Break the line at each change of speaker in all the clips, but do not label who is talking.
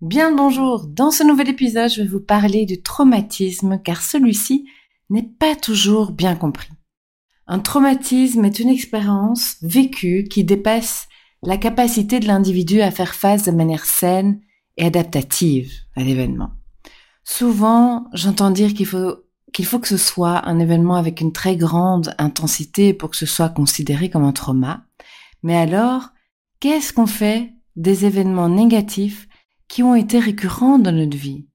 Bien bonjour, dans ce nouvel épisode, je vais vous parler du traumatisme car celui-ci n'est pas toujours bien compris. Un traumatisme est une expérience vécue qui dépasse la capacité de l'individu à faire face de manière saine et adaptative à l'événement. Souvent, j'entends dire qu'il faut qu'il faut que ce soit un événement avec une très grande intensité pour que ce soit considéré comme un trauma. Mais alors, qu'est-ce qu'on fait des événements négatifs qui ont été récurrents dans notre vie.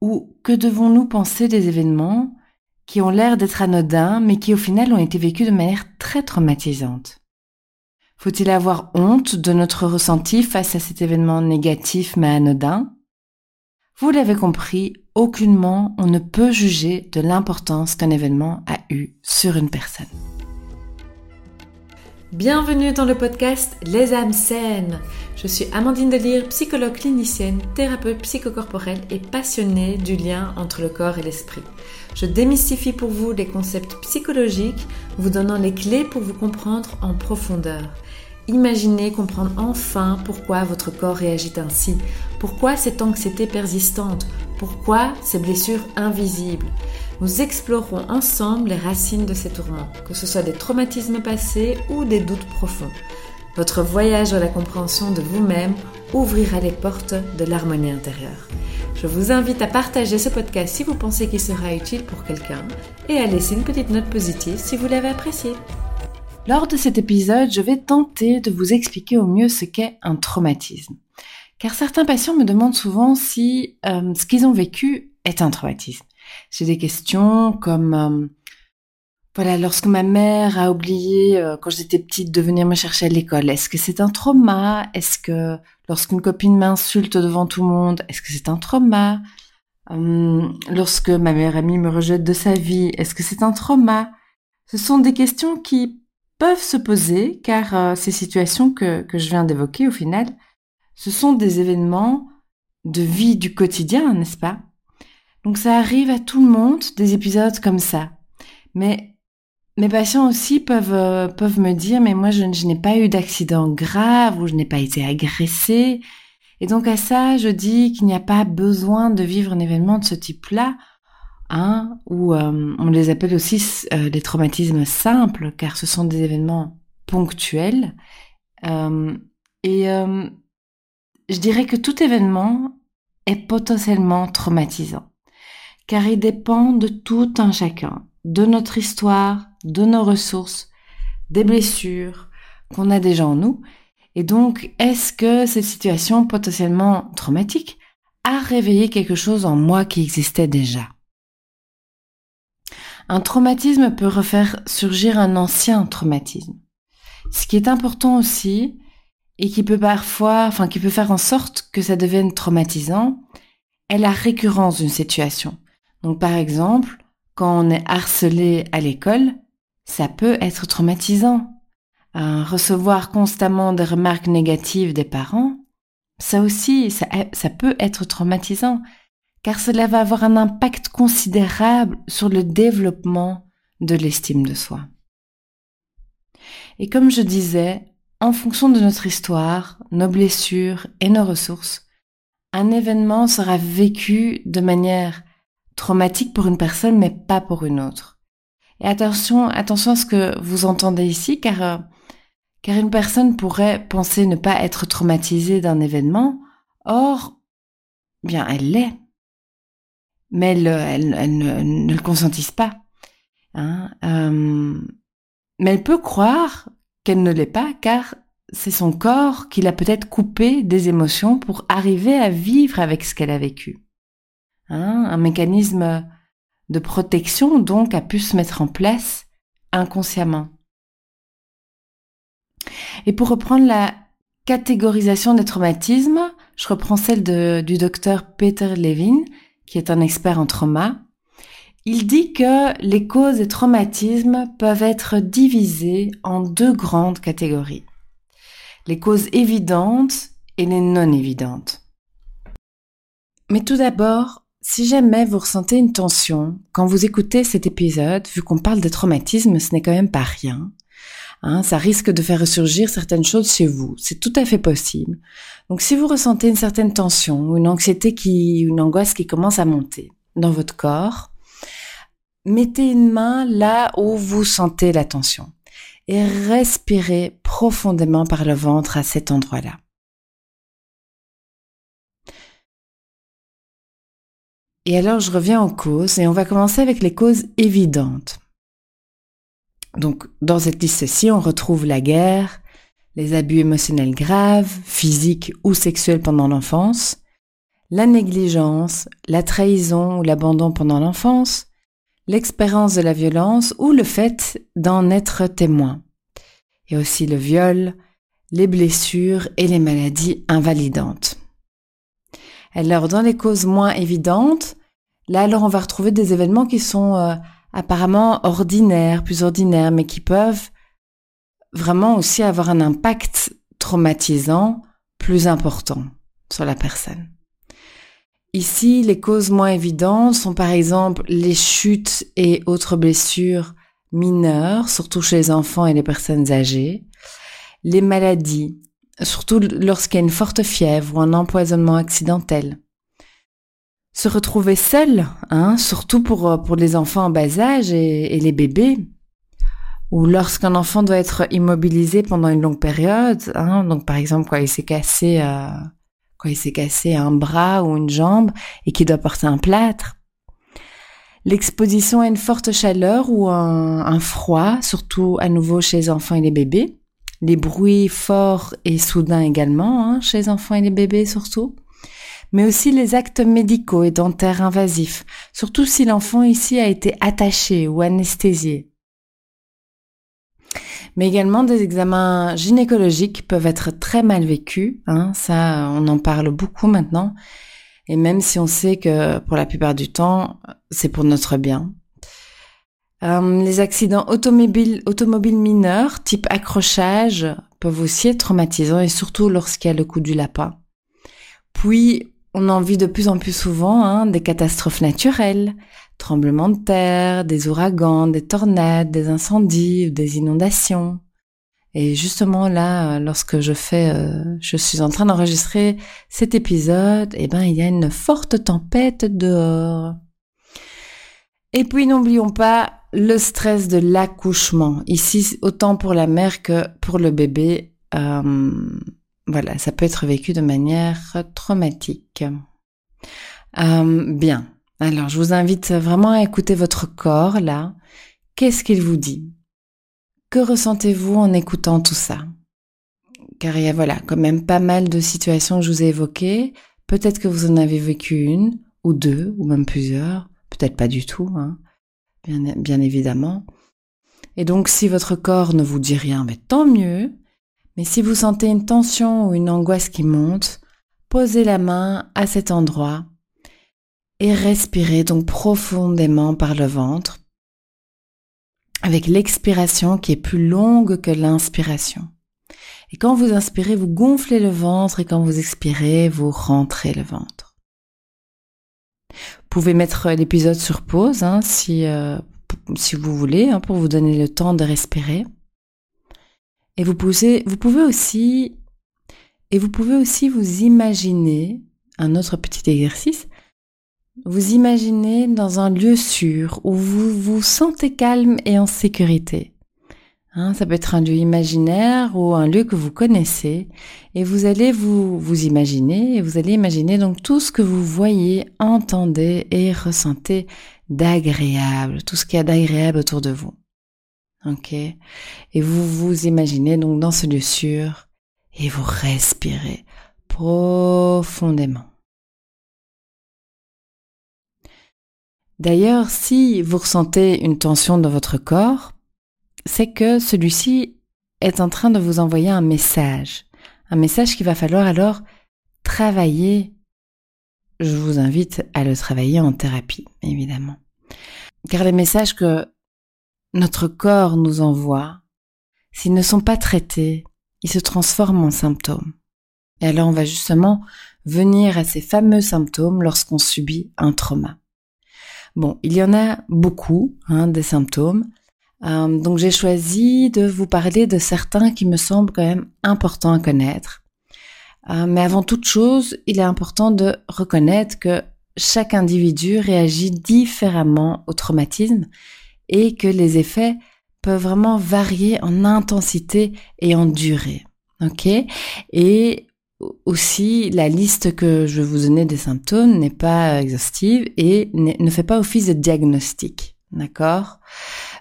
Ou que devons-nous penser des événements qui ont l'air d'être anodins, mais qui au final ont été vécus de manière très traumatisante? Faut-il avoir honte de notre ressenti face à cet événement négatif mais anodin? Vous l'avez compris, aucunement on ne peut juger de l'importance qu'un événement a eu sur une personne. Bienvenue dans le podcast Les âmes saines. Je suis Amandine Delire, psychologue clinicienne, thérapeute psychocorporelle et passionnée du lien entre le corps et l'esprit. Je démystifie pour vous les concepts psychologiques, vous donnant les clés pour vous comprendre en profondeur. Imaginez comprendre enfin pourquoi votre corps réagit ainsi, pourquoi cette anxiété persistante, pourquoi ces blessures invisibles. Nous explorerons ensemble les racines de ces tourments, que ce soit des traumatismes passés ou des doutes profonds. Votre voyage à la compréhension de vous-même ouvrira les portes de l'harmonie intérieure. Je vous invite à partager ce podcast si vous pensez qu'il sera utile pour quelqu'un et à laisser une petite note positive si vous l'avez apprécié. Lors de cet épisode, je vais tenter de vous expliquer au mieux ce qu'est un traumatisme. Car certains patients me demandent souvent si euh, ce qu'ils ont vécu est un traumatisme. J'ai des questions comme euh, voilà, lorsque ma mère a oublié euh, quand j'étais petite de venir me chercher à l'école, est-ce que c'est un trauma? Est-ce que lorsqu'une copine m'insulte devant tout le monde, est-ce que c'est un trauma? Hum, Lorsque ma meilleure amie me rejette de sa vie, est-ce que c'est un trauma? Ce sont des questions qui peuvent se poser car euh, ces situations que, que je viens d'évoquer au final, ce sont des événements de vie du quotidien, n'est-ce pas? Donc ça arrive à tout le monde, des épisodes comme ça. Mais mes patients aussi peuvent, euh, peuvent me dire, mais moi je, n'ai pas eu d'accident grave ou je n'ai pas été agressée. Et donc à ça, je dis qu'il n'y a pas besoin de vivre un événement de ce type-là, hein, ou euh, on les appelle aussi euh, les traumatismes simples, car ce sont des événements ponctuels. et je dirais que tout événement est potentiellement traumatisant car il dépend de tout un chacun, de notre histoire, de nos ressources, des blessures qu'on a déjà en nous. Et donc, est-ce que cette situation potentiellement traumatique a réveillé quelque chose en moi qui existait déjà? Un traumatisme peut refaire surgir un ancien traumatisme. Ce qui est important aussi, et qui peut parfois, enfin, qui peut faire en sorte que ça devienne traumatisant, est la récurrence d'une situation. Donc par exemple, quand on est harcelé à l'école, ça peut être traumatisant. Euh, recevoir constamment des remarques négatives des parents, ça aussi, ça, ça peut être traumatisant, car cela va avoir un impact considérable sur le développement de l'estime de soi. Et comme je disais, en fonction de notre histoire, nos blessures et nos ressources, un événement sera vécu de manière traumatique pour une personne, mais pas pour une autre. Et attention, attention à ce que vous entendez ici, car, euh, car une personne pourrait penser ne pas être traumatisée d'un événement, or, bien, elle l'est. Mais elle, elle, ne, le consentisse pas. Hein, euh, mais elle peut croire qu'elle ne l'est pas, car c'est son corps qui l'a peut-être coupé des émotions pour arriver à vivre avec ce qu'elle a vécu. Hein, un mécanisme de protection donc a pu se mettre en place inconsciemment. Et pour reprendre la catégorisation des traumatismes, je reprends celle du docteur Peter Levin, qui est un expert en trauma. Il dit que les causes des traumatismes peuvent être divisées en deux grandes catégories. Les causes évidentes et les non évidentes. Mais tout d'abord, si jamais vous ressentez une tension quand vous écoutez cet épisode, vu qu'on parle de traumatisme, ce n'est quand même pas rien. Hein, ça risque de faire ressurgir certaines choses chez vous. C'est tout à fait possible. Donc si vous ressentez une certaine tension, une anxiété qui, une angoisse qui commence à monter dans votre corps, mettez une main là où vous sentez la tension et respirez profondément par le ventre à cet endroit-là. Et alors je reviens aux causes et on va commencer avec les causes évidentes. Donc dans cette liste-ci, on retrouve la guerre, les abus émotionnels graves, physiques ou sexuels pendant l'enfance, la négligence, la trahison ou l'abandon pendant l'enfance, l'expérience de la violence ou le fait d'en être témoin. Et aussi le viol, les blessures et les maladies invalidantes. Alors dans les causes moins évidentes, là alors on va retrouver des événements qui sont euh, apparemment ordinaires, plus ordinaires, mais qui peuvent vraiment aussi avoir un impact traumatisant plus important sur la personne. Ici, les causes moins évidentes sont par exemple les chutes et autres blessures mineures, surtout chez les enfants et les personnes âgées, les maladies, surtout lorsqu'il y a une forte fièvre ou un empoisonnement accidentel. Se retrouver seul, hein, surtout pour, pour les enfants en bas âge et, les bébés, ou lorsqu'un enfant doit être immobilisé pendant une longue période, hein, donc par exemple quand il s'est cassé, euh, cassé un bras ou une jambe et qu'il doit porter un plâtre. L'exposition à une forte chaleur ou un froid, surtout à nouveau chez les enfants et les bébés les bruits forts et soudains également, hein, chez les enfants et les bébés surtout, mais aussi les actes médicaux et dentaires invasifs, surtout si l'enfant ici a été attaché ou anesthésié. Mais également des examens gynécologiques peuvent être très mal vécus, hein, ça on en parle beaucoup maintenant, et même si on sait que pour la plupart du temps c'est pour notre bien, euh, les accidents automobiles, mineurs, type accrochage, peuvent aussi être traumatisants et surtout lorsqu'il y a le coup du lapin. Puis, on en vit de plus en plus souvent hein, des catastrophes naturelles, tremblements de terre, des ouragans, des tornades, des incendies, des inondations. Et justement là, lorsque je fais, euh, je suis en train d'enregistrer cet épisode, eh ben il y a une forte tempête dehors. Et puis n'oublions pas le stress de l'accouchement. Ici, autant pour la mère que pour le bébé, euh, voilà, ça peut être vécu de manière traumatique. Euh, bien. Alors, je vous invite vraiment à écouter votre corps là. Qu'est-ce qu'il vous dit? Que ressentez-vous en écoutant tout ça? Car il y a voilà quand même pas mal de situations que je vous ai évoquées. Peut-être que vous en avez vécu une ou deux ou même plusieurs. Peut-être pas du tout. Hein bien, évidemment. Et donc si votre corps ne vous dit rien, mais tant mieux. Mais si vous sentez une tension ou une angoisse qui monte, posez la main à cet endroit et respirez donc profondément par le ventre avec l'expiration qui est plus longue que l'inspiration. Et quand vous inspirez, vous gonflez le ventre et quand vous expirez, vous rentrez le ventre. Vous pouvez mettre l'épisode sur pause hein, si, euh, si vous voulez, hein, pour vous donner le temps de respirer. Et vous pouvez, vous pouvez aussi, et vous pouvez aussi vous imaginer, un autre petit exercice, vous imaginez dans un lieu sûr où vous vous sentez calme et en sécurité. Hein, ça peut être un lieu imaginaire ou un lieu que vous connaissez et vous allez vous, vous imaginer et vous allez imaginer donc tout ce que vous voyez, entendez et ressentez d'agréable, tout ce qu'il y a d'agréable autour de vous. Ok? Et vous vous imaginez donc dans ce lieu sûr et vous respirez profondément. D'ailleurs, si vous ressentez une tension dans votre corps, c'est que celui-ci est en train de vous envoyer un message. Un message qu'il va falloir alors travailler. Je vous invite à le travailler en thérapie, évidemment. Car les messages que notre corps nous envoie, s'ils ne sont pas traités, ils se transforment en symptômes. Et alors on va justement venir à ces fameux symptômes lorsqu'on subit un trauma. Bon, il y en a beaucoup, hein, des symptômes. Euh, donc j'ai choisi de vous parler de certains qui me semblent quand même importants à connaître. Euh, mais avant toute chose, il est important de reconnaître que chaque individu réagit différemment au traumatisme et que les effets peuvent vraiment varier en intensité et en durée. Ok? Et aussi, la liste que je vous donner des symptômes n'est pas exhaustive et ne fait pas office de diagnostic. D'accord?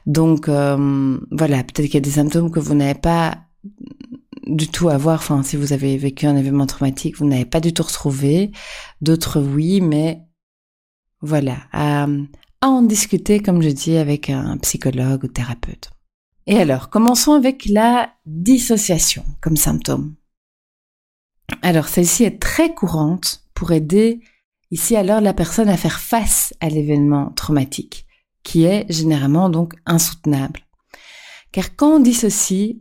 Donc, euh, voilà, peut-être qu'il y a des symptômes que vous n'avez pas du tout à voir. Enfin, si vous avez vécu un événement traumatique, vous n'avez pas du tout retrouvé. D'autres, oui, mais voilà, à, à en discuter, comme je dis, avec un psychologue ou thérapeute. Et alors, commençons avec la dissociation comme symptôme. Alors, celle-ci est très courante pour aider ici alors la personne à faire face à l'événement traumatique, qui est généralement donc insoutenable. Car quand on dissocie,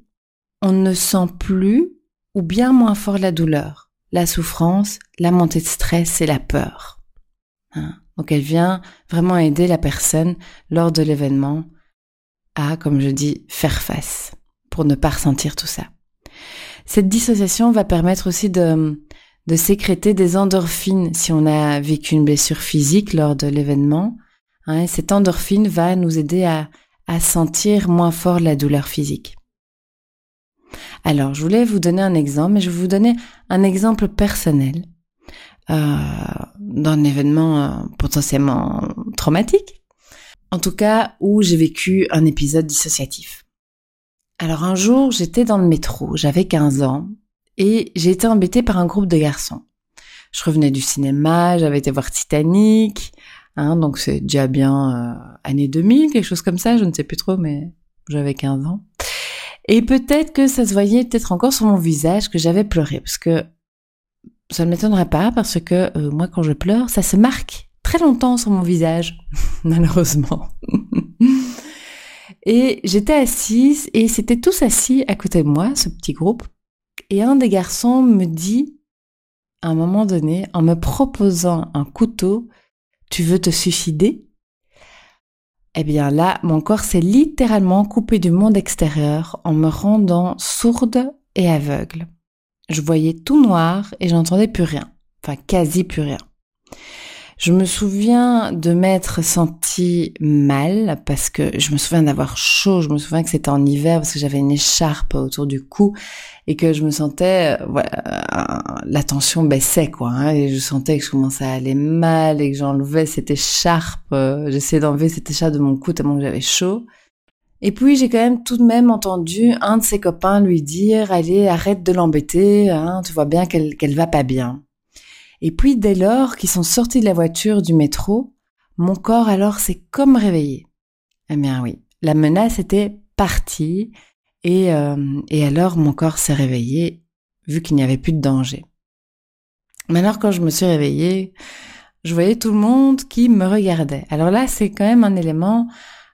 on ne sent plus ou bien moins fort la douleur, la souffrance, la montée de stress et la peur. Hein? donc elle vient vraiment aider la personne lors de l'événement à, comme je dis, faire face pour ne pas ressentir tout ça. Cette dissociation va permettre aussi de sécréter des endorphines si on a vécu une blessure physique lors de l'événement. Hein, cette endorphine va nous aider à, à sentir moins fort la douleur physique. Alors, je voulais vous donner un exemple, mais je vais vous donner un exemple personnel euh, d'un événement euh, potentiellement traumatique. En tout cas, où j'ai vécu un épisode dissociatif. Alors un jour, j'étais dans le métro, j'avais 15 ans, et j'ai été embêtée par un groupe de garçons. Je revenais du cinéma, j'avais été voir Titanic, hein, donc c'est déjà bien euh, année 2000, quelque chose comme ça, je ne sais plus trop, mais j'avais 15 ans. Et peut-être que ça se voyait peut-être encore sur mon visage que j'avais pleuré, parce que ça ne m'étonnerait pas, parce que euh, moi quand je pleure, ça se marque très longtemps sur mon visage, malheureusement. et j'étais assise, et c'était tous assis à côté de moi, ce petit groupe, et un des garçons me dit, à un moment donné, en me proposant un couteau, tu veux te suicider? Eh bien là, mon corps s'est littéralement coupé du monde extérieur en me rendant sourde et aveugle. Je voyais tout noir et j'entendais plus rien, enfin quasi plus rien. Je me souviens de m'être senti mal parce que je me souviens d'avoir chaud, je me souviens que c'était en hiver parce que j'avais une écharpe autour du cou et que je me sentais, euh, voilà, la tension baissait quoi, hein, et je sentais que je commençais à aller mal et que j'enlevais cette écharpe, euh, j'essayais d'enlever cette écharpe de mon cou tellement que j'avais chaud. Et puis j'ai quand même tout de même entendu un de ses copains lui dire allez arrête de l'embêter, hein, tu vois bien qu'elle qu'elle va pas bien. Et puis dès lors qu'ils sont sortis de la voiture du métro, mon corps alors s'est comme réveillé. Eh bien oui, la menace était partie et, euh, et alors mon corps s'est réveillé vu qu'il n'y avait plus de danger. Mais alors quand je me suis réveillée, je voyais tout le monde qui me regardait. Alors là, c'est quand même un élément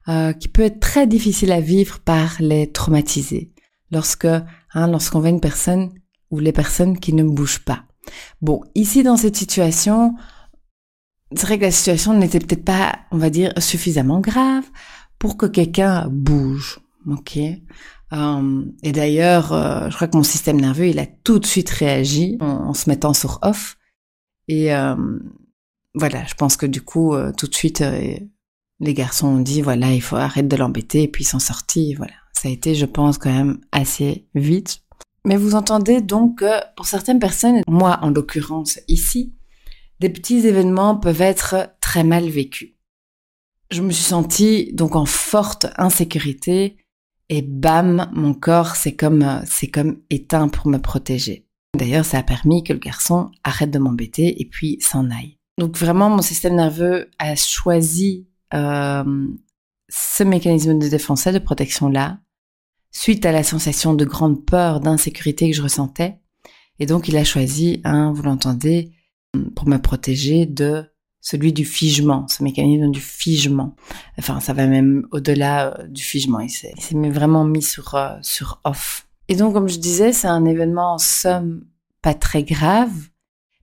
euh, qui peut être très difficile à vivre par les traumatisés. Lorsque, hein, lorsqu'on voit une personne ou les personnes qui ne bougent pas. Bon, ici dans cette situation, c'est vrai que la situation n'était peut-être pas, on va dire, suffisamment grave pour que quelqu'un bouge. Ok? Euh, et d'ailleurs, euh, je crois que mon système nerveux, il a tout de suite réagi en, se mettant sur off. Et euh, voilà, je pense que du coup, tout de suite, les garçons ont dit voilà, il faut arrêter de l'embêter. Et puis ils sont sortis. Voilà, ça a été, je pense, quand même assez vite. Mais vous entendez donc que pour certaines personnes, moi en l'occurrence ici, des petits événements peuvent être très mal vécus. Je me suis sentie donc en forte insécurité et bam, mon corps c'est comme c'est comme éteint pour me protéger. D'ailleurs, ça a permis que le garçon arrête de m'embêter et puis s'en aille. Donc vraiment, mon système nerveux a choisi euh, ce mécanisme de défense de protection là suite à la sensation de grande peur, d'insécurité que je ressentais. Et donc il a choisi, hein, vous l'entendez, pour me protéger de celui du figement, ce mécanisme du figement. Enfin, ça va même au-delà euh, du figement. Il s'est vraiment mis sur, euh, sur off. Et donc, comme je disais, c'est un événement en somme pas très grave,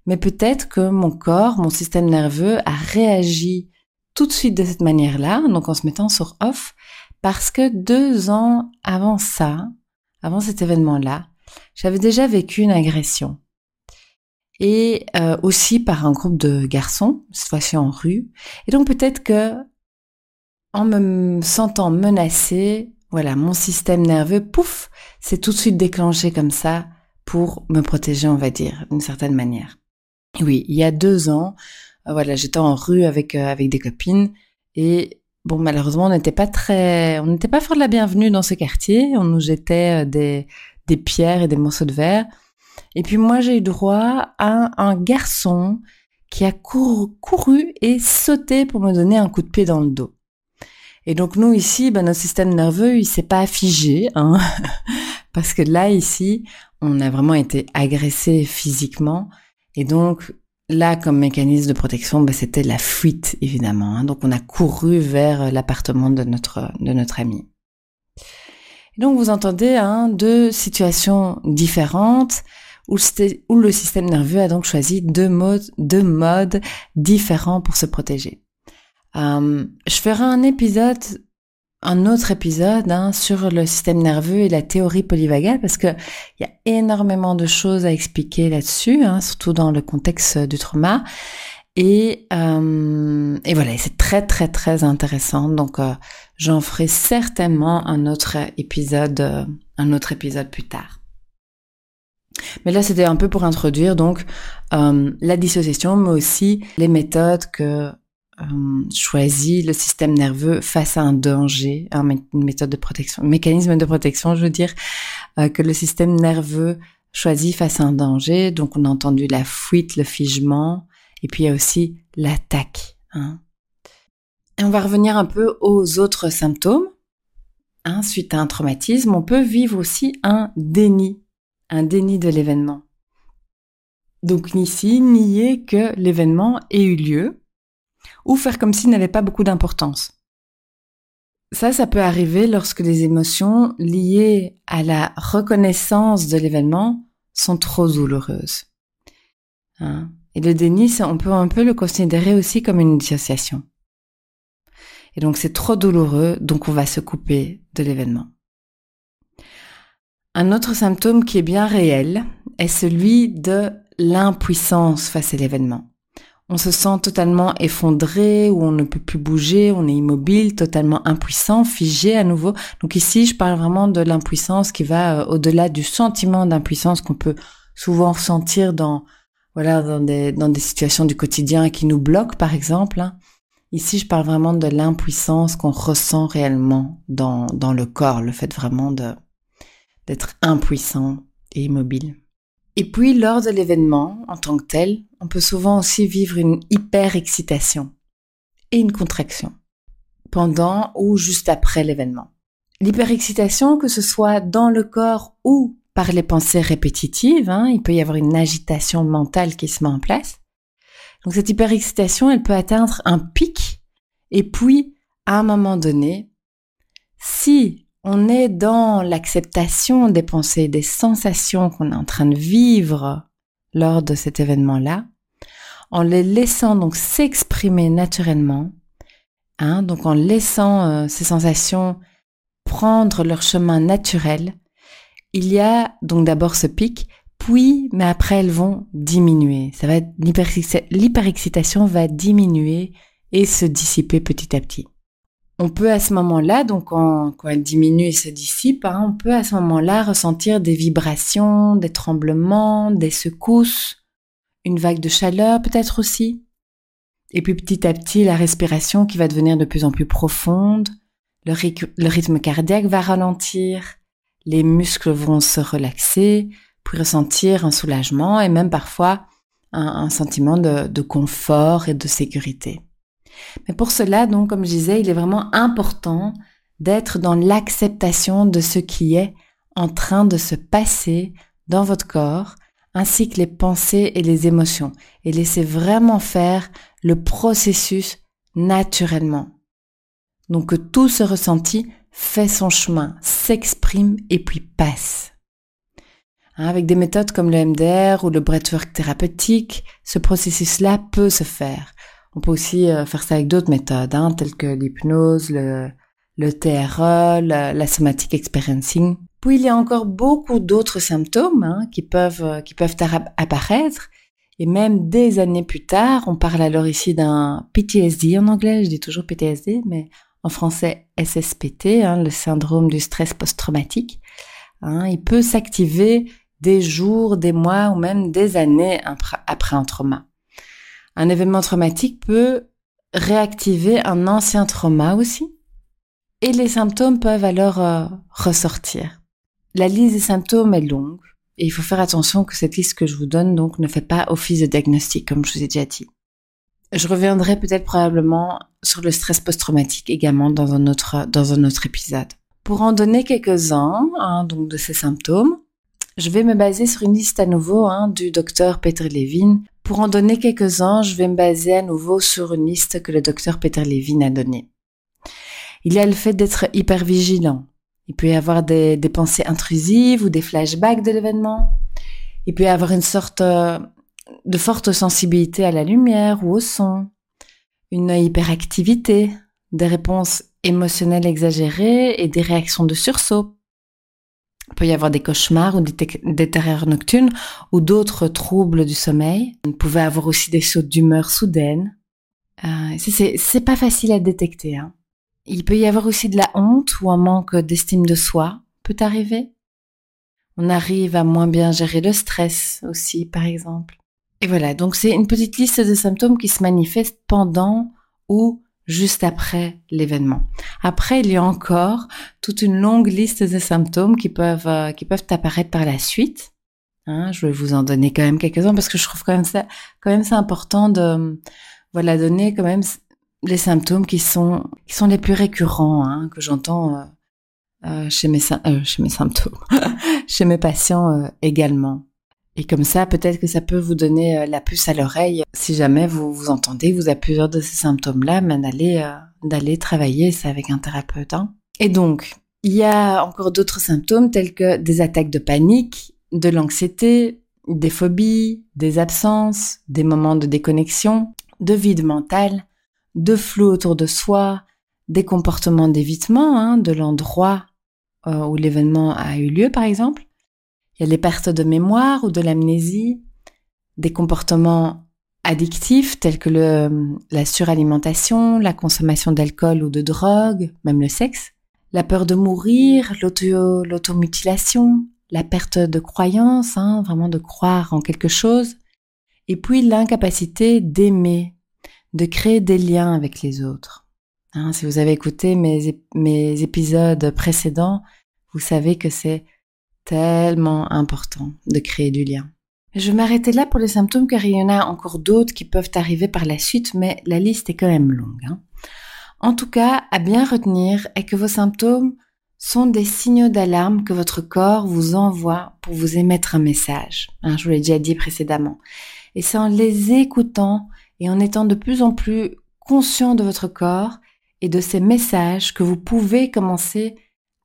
mais peut-être que mon corps, mon système nerveux a réagi tout de suite de cette manière-là, donc en se mettant sur off, parce que deux ans avant ça, avant cet événement-là, j'avais déjà vécu une agression. Et euh, aussi par un groupe de garçons, cette fois-ci en rue. Et donc peut-être que en me sentant menacée, voilà, mon système nerveux, pouf, s'est tout de suite déclenché comme ça pour me protéger, on va dire, d'une certaine manière. oui, il y a deux ans, voilà, j'étais en rue avec euh, avec des copines et bon, malheureusement, on n'était pas très, on n'était pas fort de la bienvenue dans ce quartier. On nous jetait euh, des des pierres et des morceaux de verre. Et puis moi, j'ai eu droit à un garçon qui a couru, et sauté pour me donner un coup de pied dans le dos. Et donc nous ici, ben, notre système nerveux, il s'est pas figé, hein, parce que là ici, on a vraiment été agressé physiquement, et donc là, comme mécanisme de protection, ben, c'était la fuite évidemment. Hein. donc on a couru vers l'appartement de notre de notre ami. Et donc vous entendez hein, deux situations différentes où, le système nerveux a donc choisi deux modes, deux modes différents pour se protéger. Euh, je ferai un épisode, un autre épisode hein, sur le système nerveux et la théorie polyvagale parce que il y a énormément de choses à expliquer là-dessus, hein, surtout dans le contexte du trauma. Et, euh, et voilà, c'est très très très intéressant. Donc euh, j'en ferai certainement un autre épisode, euh, un autre épisode plus tard. Mais là, c'était un peu pour introduire donc euh, la dissociation, mais aussi les méthodes que euh, choisit le système nerveux face à un danger, une méthode de protection, un mécanisme de protection, je veux dire, euh, que le système nerveux choisit face à un danger. Donc, on a entendu la fuite, le figement, et puis il y a aussi l'attaque. Hein. Et on va revenir un peu aux autres symptômes. Hein, suite à un traumatisme, on peut vivre aussi un déni un déni de l'événement. Donc ici, nier que l'événement ait eu lieu, ou faire comme s'il n'avait pas beaucoup d'importance. Ça, ça peut arriver lorsque les émotions liées à la reconnaissance de l'événement sont trop douloureuses. Hein? Et le déni, on peut un peu le considérer aussi comme une dissociation. Et donc c'est trop douloureux, donc on va se couper de l'événement. Un autre symptôme qui est bien réel est celui de l'impuissance face à l'événement. On se sent totalement effondré ou on ne peut plus bouger, on est immobile, totalement impuissant, figé à nouveau. Donc ici, je parle vraiment de l'impuissance qui va euh, au-delà du sentiment d'impuissance qu'on peut souvent ressentir dans voilà dans des dans des situations du quotidien qui nous bloquent par exemple. Hein. Ici, je parle vraiment de l'impuissance qu'on ressent réellement dans dans le corps, le fait vraiment d'être impuissant et immobile. Et puis, lors de l'événement, en tant que tel, on peut souvent aussi vivre une hyper-excitation et une contraction pendant ou juste après l'événement. L'hyper-excitation, que ce soit dans le corps ou par les pensées répétitives, hein, il peut y avoir une agitation mentale qui se met en place. Donc cette hyper-excitation, elle peut atteindre un pic et puis, à un moment donné, si on est dans l'acceptation des pensées, des sensations qu'on est en train de vivre lors de cet événement-là, en les laissant donc s'exprimer naturellement, hein, donc en laissant euh, ces sensations prendre leur chemin naturel, il y a donc d'abord ce pic, puis, mais après elles vont diminuer. Ça va l'hyperexcitation va diminuer et se dissiper petit à petit on peut à ce moment-là, donc quand, elle diminue et se dissipe, hein, on peut à ce moment-là ressentir des vibrations, des tremblements, des secousses, une vague de chaleur peut-être aussi. Et puis petit à petit, la respiration qui va devenir de plus en plus profonde, le, rythme cardiaque va ralentir, les muscles vont se relaxer, puis ressentir un soulagement et même parfois un, sentiment de confort et de sécurité. Mais pour cela, donc, comme je disais, il est vraiment important d'être dans l'acceptation de ce qui est en train de se passer dans votre corps, ainsi que les pensées et les émotions, et laisser vraiment faire le processus naturellement. Donc que tout ce ressenti fait son chemin, s'exprime et puis passe. Hein, avec des méthodes comme le MDR ou le breathwork thérapeutique, ce processus-là peut se faire. On peut aussi euh, faire ça avec d'autres méthodes, hein, telles que l'hypnose, le le TRE, la, somatic experiencing. Puis il y a encore beaucoup d'autres symptômes hein, qui peuvent qui peuvent apparaître et même des années plus tard, on parle alors ici d'un PTSD en anglais, je dis toujours PTSD, mais en français SSPT, hein, le syndrome du stress post-traumatique. Hein, il peut s'activer des jours, des mois ou même des années après un trauma. Un événement traumatique peut réactiver un ancien trauma aussi, et les symptômes peuvent alors euh, ressortir. La liste des symptômes est longue, et il faut faire attention que cette liste que je vous donne donc ne fait pas office de diagnostic, comme je vous ai déjà dit. Je reviendrai peut-être probablement sur le stress post-traumatique également dans un autre dans un autre épisode. Pour en donner quelques-uns hein, donc de ces symptômes, je vais me baser sur une liste à nouveau hein, du docteur Peter Levin. Pour en donner quelques-uns, je vais me baser à nouveau sur une liste que le docteur Peter Levin a donnée. Il y a le fait d'être hyper vigilant. Il peut y avoir des, des pensées intrusives ou des flashbacks de l'événement. Il peut y avoir une sorte euh, de forte sensibilité à la lumière ou au son, une hyperactivité, des réponses émotionnelles exagérées et des réactions de sursaut. Il peut y avoir des cauchemars ou des, terreurs nocturnes ou d'autres troubles du sommeil. On pouvait avoir aussi des sautes d'humeur soudaines. Euh, c'est pas facile à détecter. Hein. Il peut y avoir aussi de la honte ou un manque d'estime de soi, peut arriver. On arrive à moins bien gérer le stress aussi, par exemple. Et voilà, donc c'est une petite liste de symptômes qui se manifestent pendant ou juste après l'événement. Après, il y a encore toute une longue liste de symptômes qui peuvent euh, qui peuvent apparaître par la suite. Hein, je vais vous en donner quand même quelques-uns parce que je trouve quand même ça quand même c'est important de voilà donner quand même les symptômes qui sont qui sont les plus récurrents hein, que j'entends euh, euh, chez mes euh, chez mes symptômes chez mes patients euh, également. Et comme ça, peut-être que ça peut vous donner euh, la puce à l'oreille si jamais vous vous entendez, vous avez plusieurs de ces symptômes-là, mais d'aller d'aller travailler ça avec un thérapeute. Hein. Et donc, il y a encore d'autres symptômes tels que des attaques de panique, de l'anxiété, des phobies, des absences, des moments de déconnexion, de vide mental, de flou autour de soi, des comportements d'évitement hein, de l'endroit euh, où l'événement a eu lieu, par exemple. Il y a les pertes de mémoire ou de l'amnésie, des comportements addictifs tels que le, la suralimentation, la consommation d'alcool ou de drogue, même le sexe, la peur de mourir, l'automutilation, la perte de croyance, hein, vraiment de croire en quelque chose, et puis l'incapacité d'aimer, de créer des liens avec les autres. Hein, si vous avez écouté mes, mes épisodes précédents, vous savez que c'est tellement important de créer du lien. Je vais m'arrêter là pour les symptômes car il y en a encore d'autres qui peuvent arriver par la suite, mais la liste est quand même longue. Hein. En tout cas, à bien retenir est que vos symptômes sont des signaux d'alarme que votre corps vous envoie pour vous émettre un message. Hein, je vous l'ai déjà dit précédemment. Et c'est en les écoutant et en étant de plus en plus conscient de votre corps et de ces messages que vous pouvez commencer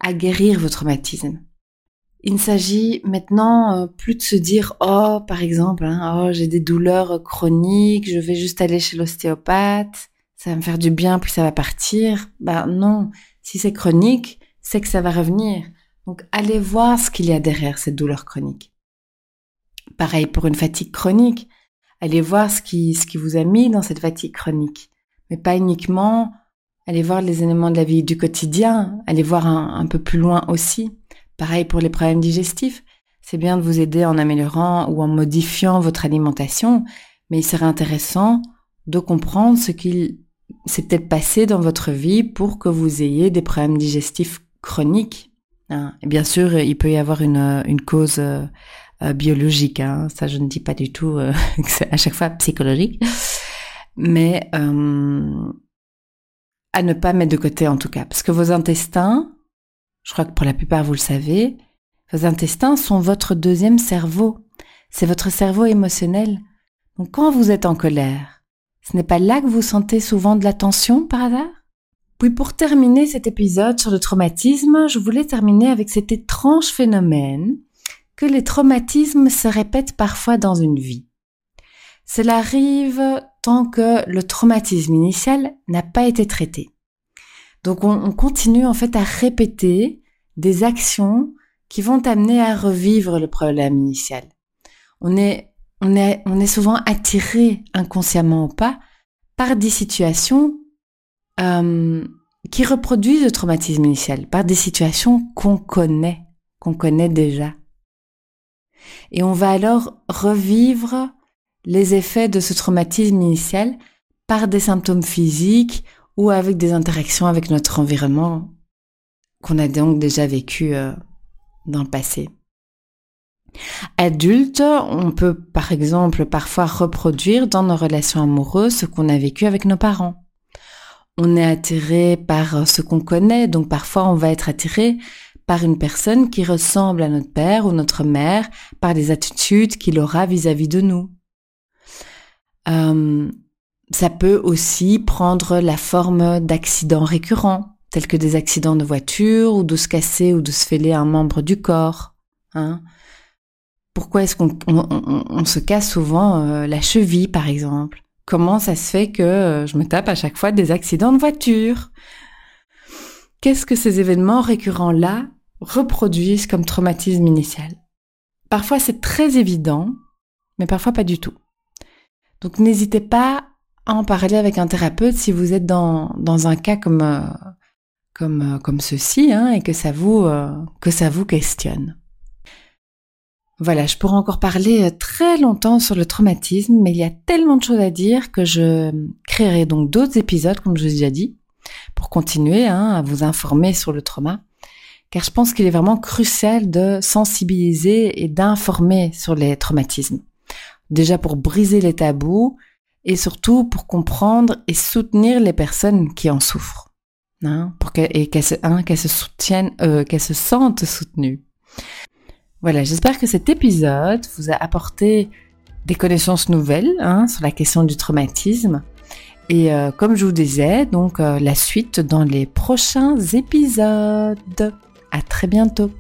à guérir votre traumatisme. Il ne s'agit maintenant euh, plus de se dire oh par exemple hein, oh j'ai des douleurs chroniques je vais juste aller chez l'ostéopathe ça va me faire du bien puis ça va partir. Ben non. Si c'est chronique c'est que ça va revenir. Donc allez voir ce qu'il y a derrière cette douleur chronique pareil pour une fatigue chronique. Allez voir ce qui, ce qui vous a mis dans cette fatigue chronique. Mais pas uniquement, allez voir les éléments de la vie du quotidien, allez voir un, peu plus loin aussi. Pareil pour les problèmes digestifs. C'est bien de vous aider en améliorant ou en modifiant votre alimentation, mais il serait intéressant de comprendre ce qu'il s'est peut-être passé dans votre vie pour que vous ayez des problèmes digestifs chroniques. Hein. Bien sûr, il peut y avoir une, cause euh, euh, biologique. Hein. Ça, je ne dis pas du tout euh, que c'est à chaque fois psychologique. Mais à ne pas mettre de côté en tout cas. Parce que vos intestins, je crois que pour la plupart vous le savez, vos intestins sont votre deuxième cerveau. C'est votre cerveau émotionnel. Donc quand vous êtes en colère, ce n'est pas là que vous sentez souvent de la tension par hasard? Puis pour terminer cet épisode sur le traumatisme, je voulais terminer avec cet étrange phénomène que les traumatismes se répètent parfois dans une vie. Cela arrive tant que le traumatisme initial n'a pas été traité. Donc on, continue en fait à répéter des actions qui vont amener à revivre le problème initial. On est, souvent attiré inconsciemment ou pas par des situations euh, qui reproduisent le traumatisme initial, par des situations qu'on connaît, qu'on connaît déjà. Et on va alors revivre les effets de ce traumatisme initial par des symptômes physiques ou avec des interactions avec notre environnement qu'on a donc déjà vécu euh, dans le passé. Adulte, on peut par exemple parfois reproduire dans nos relations amoureuses ce qu'on a vécu avec nos parents. On est attiré par ce qu'on connaît, donc parfois on va être attiré par une personne qui ressemble à notre père ou notre mère, par les attitudes qu'il aura vis-à-vis de nous. Euh, ça peut aussi prendre la forme d'accidents récurrents, tels que des accidents de voiture ou de se casser ou de se fêler un membre du corps. Hein. Pourquoi est-ce qu'on se casse souvent euh, la cheville, par exemple? Comment ça se fait que euh, je me tape à chaque fois des accidents de voiture? Qu'est-ce que ces événements récurrents-là reproduisent comme traumatisme initial? Parfois c'est très évident, mais parfois pas du tout. Donc n'hésitez pas en parler avec un thérapeute si vous êtes dans, dans un cas comme, euh, comme, euh, comme ceci hein, et que ça, vous, euh, que ça vous questionne. Voilà, je pourrais encore parler très longtemps sur le traumatisme, mais il y a tellement de choses à dire que je créerai donc d'autres épisodes, comme je vous ai déjà dit, pour continuer hein, à vous informer sur le trauma, car je pense qu'il est vraiment crucial de sensibiliser et d'informer sur les traumatismes. Déjà pour briser les tabous et surtout pour comprendre et soutenir les personnes qui en souffrent. Hein, pour et qu'elles se, hein, se soutiennent, euh, qu'elles se sentent soutenues. Voilà, j'espère que cet épisode vous a apporté des connaissances nouvelles hein, sur la question du traumatisme. Et euh, comme je vous disais, donc euh, la suite dans les prochains épisodes. À très bientôt.